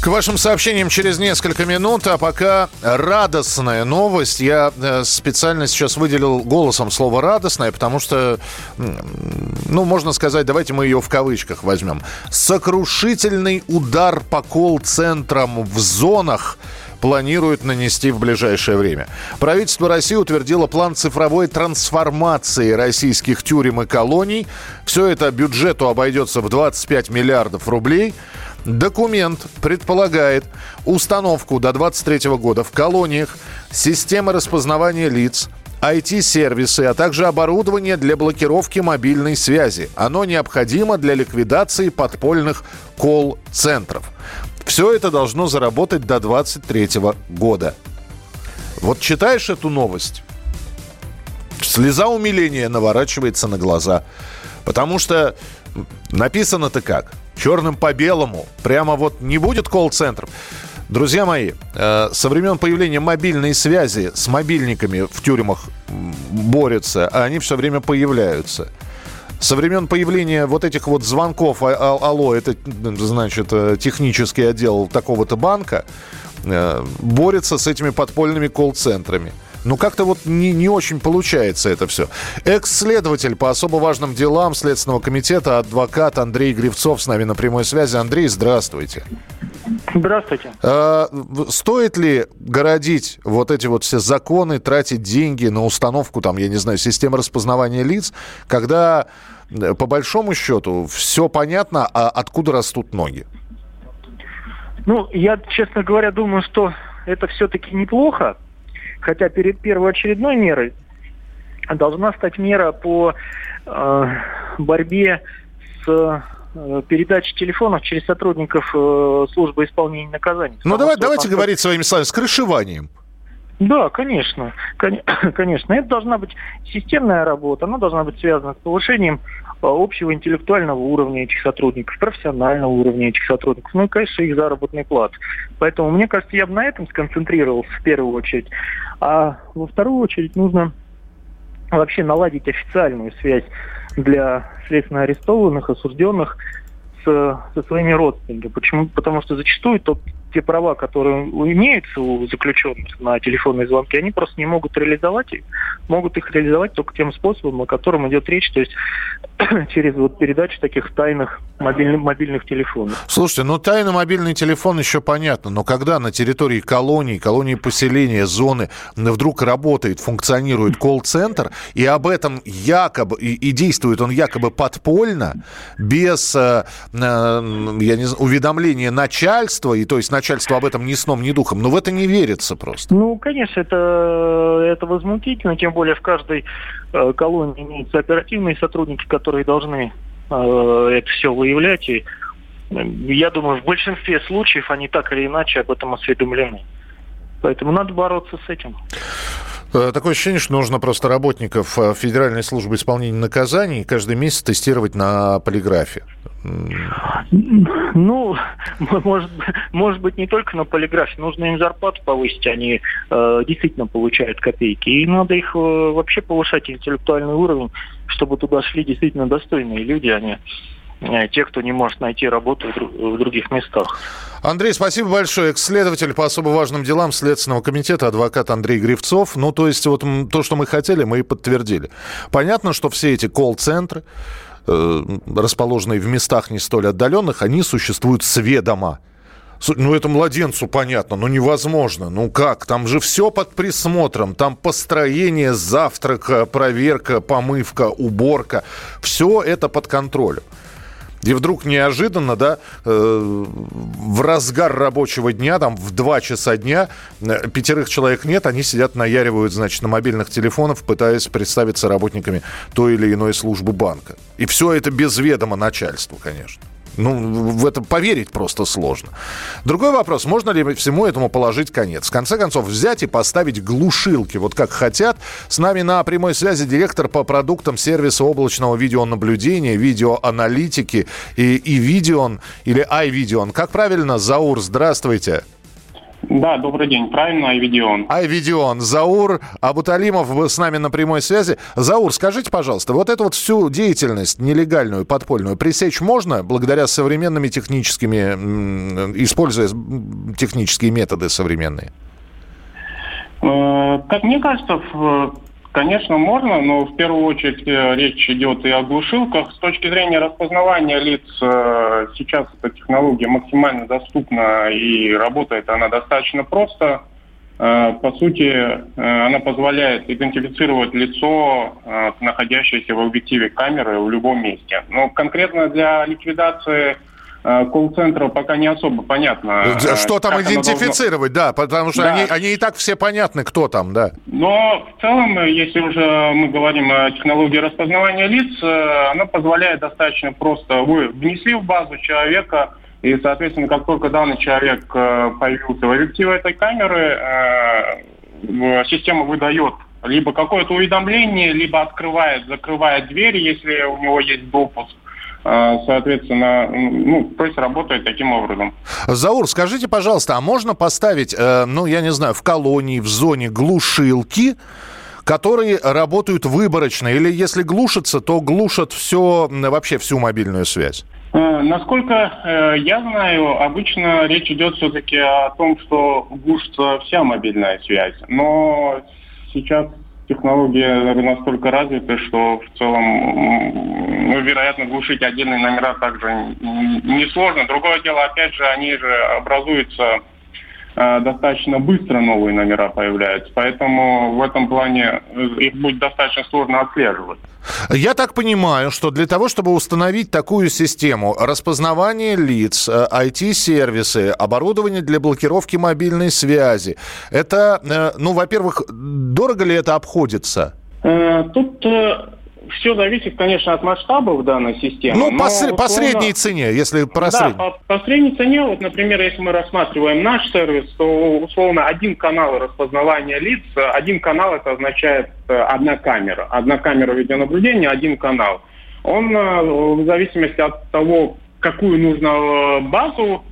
К вашим сообщениям через несколько минут, а пока радостная новость. Я э, специально сейчас выделил голосом слово «радостная», потому что, ну, можно сказать, давайте мы ее в кавычках возьмем. Сокрушительный удар по колл-центрам в зонах планируют нанести в ближайшее время. Правительство России утвердило план цифровой трансформации российских тюрем и колоний. Все это бюджету обойдется в 25 миллиардов рублей. Документ предполагает установку до 2023 года в колониях системы распознавания лиц, IT-сервисы, а также оборудование для блокировки мобильной связи. Оно необходимо для ликвидации подпольных колл-центров. Все это должно заработать до 2023 года. Вот читаешь эту новость, слеза умиления наворачивается на глаза. Потому что написано-то как? Черным по белому. Прямо вот не будет колл-центров. Друзья мои, э, со времен появления мобильной связи с мобильниками в тюрьмах борются, а они все время появляются. Со времен появления вот этих вот звонков, а, а, алло, это, значит, э, технический отдел такого-то банка, э, борется с этими подпольными колл-центрами. Ну, как-то вот не, не очень получается это все. Экс-следователь по особо важным делам Следственного комитета, адвокат Андрей Гривцов с нами на прямой связи. Андрей, здравствуйте. Здравствуйте. А, стоит ли городить вот эти вот все законы, тратить деньги на установку, там, я не знаю, системы распознавания лиц, когда э, по большому счету все понятно, а откуда растут ноги? Ну, я, честно говоря, думаю, что это все-таки неплохо, Хотя перед первоочередной мерой должна стать мера по э, борьбе с э, передачей телефонов через сотрудников э, службы исполнения наказаний. Ну давай, давайте говорить своими словами, с крышеванием. Да, конечно, конечно. Это должна быть системная работа, она должна быть связана с повышением общего интеллектуального уровня этих сотрудников, профессионального уровня этих сотрудников, ну и, конечно, их заработной платы. Поэтому, мне кажется, я бы на этом сконцентрировался в первую очередь. А во вторую очередь нужно вообще наладить официальную связь для следственно арестованных, осужденных с, со своими родственниками. Почему? Потому что зачастую тот те права, которые имеются у заключенных на телефонные звонки, они просто не могут реализовать их. Могут их реализовать только тем способом, о котором идет речь, то есть через вот передачу таких тайных мобильных, мобильных телефонов. Слушайте, ну тайный мобильный телефон еще понятно, но когда на территории колонии, колонии поселения, зоны вдруг работает, функционирует колл-центр, и об этом якобы, и, и действует он якобы подпольно, без э, э, я не знаю, уведомления начальства, и то есть начальство об этом ни сном, ни духом. Но в это не верится просто. Ну, конечно, это, это возмутительно, тем более в каждой э, колонии имеются оперативные сотрудники, которые должны э, это все выявлять. И э, я думаю, в большинстве случаев они так или иначе об этом осведомлены. Поэтому надо бороться с этим. Э, такое ощущение, что нужно просто работников э, Федеральной службы исполнения наказаний каждый месяц тестировать на полиграфе. Ну, может, может быть, не только на полиграфе. Нужно им зарплату повысить, они э, действительно получают копейки. И надо их э, вообще повышать интеллектуальный уровень, чтобы туда шли действительно достойные люди, а не э, те, кто не может найти работу в других местах. Андрей, спасибо большое. Экс-следователь по особо важным делам Следственного комитета, адвокат Андрей Гривцов. Ну, то есть вот то, что мы хотели, мы и подтвердили. Понятно, что все эти колл-центры, Э, расположенные в местах не столь отдаленных, они существуют сведомо. Ну, это младенцу понятно, но невозможно. Ну как? Там же все под присмотром. Там построение, завтрак, проверка, помывка, уборка. Все это под контролем. И вдруг неожиданно, да, э, в разгар рабочего дня, там в 2 часа дня, э, пятерых человек нет, они сидят, наяривают, значит, на мобильных телефонах, пытаясь представиться работниками той или иной службы банка. И все это без ведома начальству, конечно. Ну, в это поверить просто сложно. Другой вопрос, можно ли всему этому положить конец? В конце концов, взять и поставить глушилки, вот как хотят. С нами на прямой связи директор по продуктам сервиса облачного видеонаблюдения, видеоаналитики и, и Видеон, или iVideon. Как правильно, Заур, здравствуйте. Да, добрый день. Правильно, Айвидион. Айвидион. Заур Абуталимов с нами на прямой связи. Заур, скажите, пожалуйста, вот эту вот всю деятельность нелегальную, подпольную, пресечь можно благодаря современными техническими, используя технические методы современные? Э, как мне кажется, Конечно, можно, но в первую очередь э, речь идет и о глушилках. С точки зрения распознавания лиц, э, сейчас эта технология максимально доступна и работает она достаточно просто. Э, по сути, она позволяет идентифицировать лицо, находящееся в объективе камеры в любом месте. Но конкретно для ликвидации колл-центра пока не особо понятно. Э, что там идентифицировать, должно... да, потому что да. Они, они и так все понятны, кто там, да. Но в целом, если уже мы говорим о технологии распознавания лиц, э, она позволяет достаточно просто, вы внесли в базу человека, и, соответственно, как только данный человек появился в объективе этой камеры, система выдает либо какое-то уведомление, либо открывает, закрывает дверь, если у него есть допуск. А, соответственно, ну, то есть работает таким образом. Заур, скажите, пожалуйста, а можно поставить, э, ну, я не знаю, в колонии, в зоне глушилки, которые работают выборочно, или если глушатся, то глушат все, вообще всю мобильную связь? Э, насколько э, я знаю, обычно речь идет все-таки о том, что глушится вся мобильная связь. Но сейчас технологии настолько развиты, что в целом, ну, вероятно, глушить отдельные номера также несложно. Другое дело, опять же, они же образуются Э, достаточно быстро новые номера появляются. Поэтому в этом плане их будет достаточно сложно отслеживать. Я так понимаю, что для того, чтобы установить такую систему распознавания лиц, IT-сервисы, э, оборудование для блокировки мобильной связи, это, ну, во-первых, дорого ли это обходится? Тут все зависит, конечно, от масштабов данной системы. Ну, по, условно, по средней цене, если про Да, по, по средней цене, вот, например, если мы рассматриваем наш сервис, то, условно, один канал распознавания лиц, один канал это означает э, одна камера. Одна камера видеонаблюдения, один канал. Он, э, в зависимости от того, какую нужно э, базу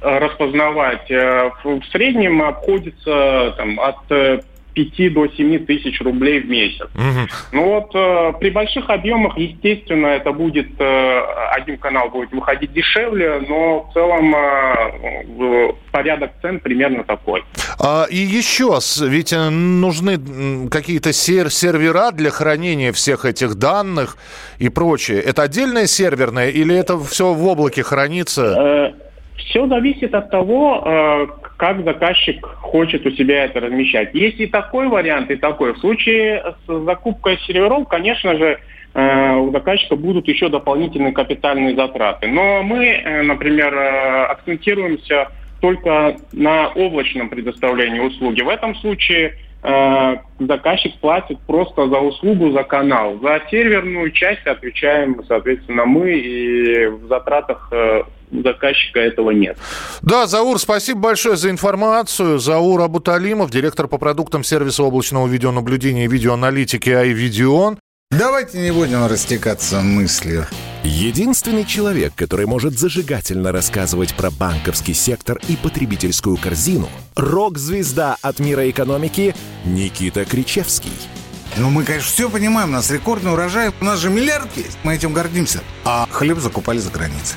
распознавать, в среднем обходится там, от 5 до 7 тысяч рублей в месяц. Угу. Ну вот э, при больших объемах, естественно, это будет, э, один канал будет выходить дешевле, но в целом э, порядок цен примерно такой. А, и еще, ведь э, нужны какие-то сер сервера для хранения всех этих данных и прочее. Это отдельное серверное или это все в облаке хранится? Э, все зависит от того, э, как заказчик хочет у себя это размещать. Есть и такой вариант, и такой. В случае с закупкой серверов, конечно же, э, у заказчика будут еще дополнительные капитальные затраты. Но мы, э, например, акцентируемся только на облачном предоставлении услуги. В этом случае заказчик платит просто за услугу, за канал. За серверную часть отвечаем, соответственно, мы, и в затратах заказчика этого нет. Да, Заур, спасибо большое за информацию. Заур Абуталимов, директор по продуктам сервиса облачного видеонаблюдения и видеоаналитики iVideon. Давайте не будем растекаться мыслью. Единственный человек, который может зажигательно рассказывать про банковский сектор и потребительскую корзину – рок-звезда от мира экономики Никита Кричевский. Ну, мы, конечно, все понимаем, у нас рекордный урожай, у нас же миллиард есть, мы этим гордимся. А хлеб закупали за границей.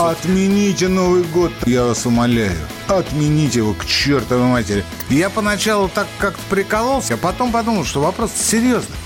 Отмените Новый год, я вас умоляю. Отмените его к чертовой матери. Я поначалу так как-то прикололся, а потом подумал, что вопрос серьезный.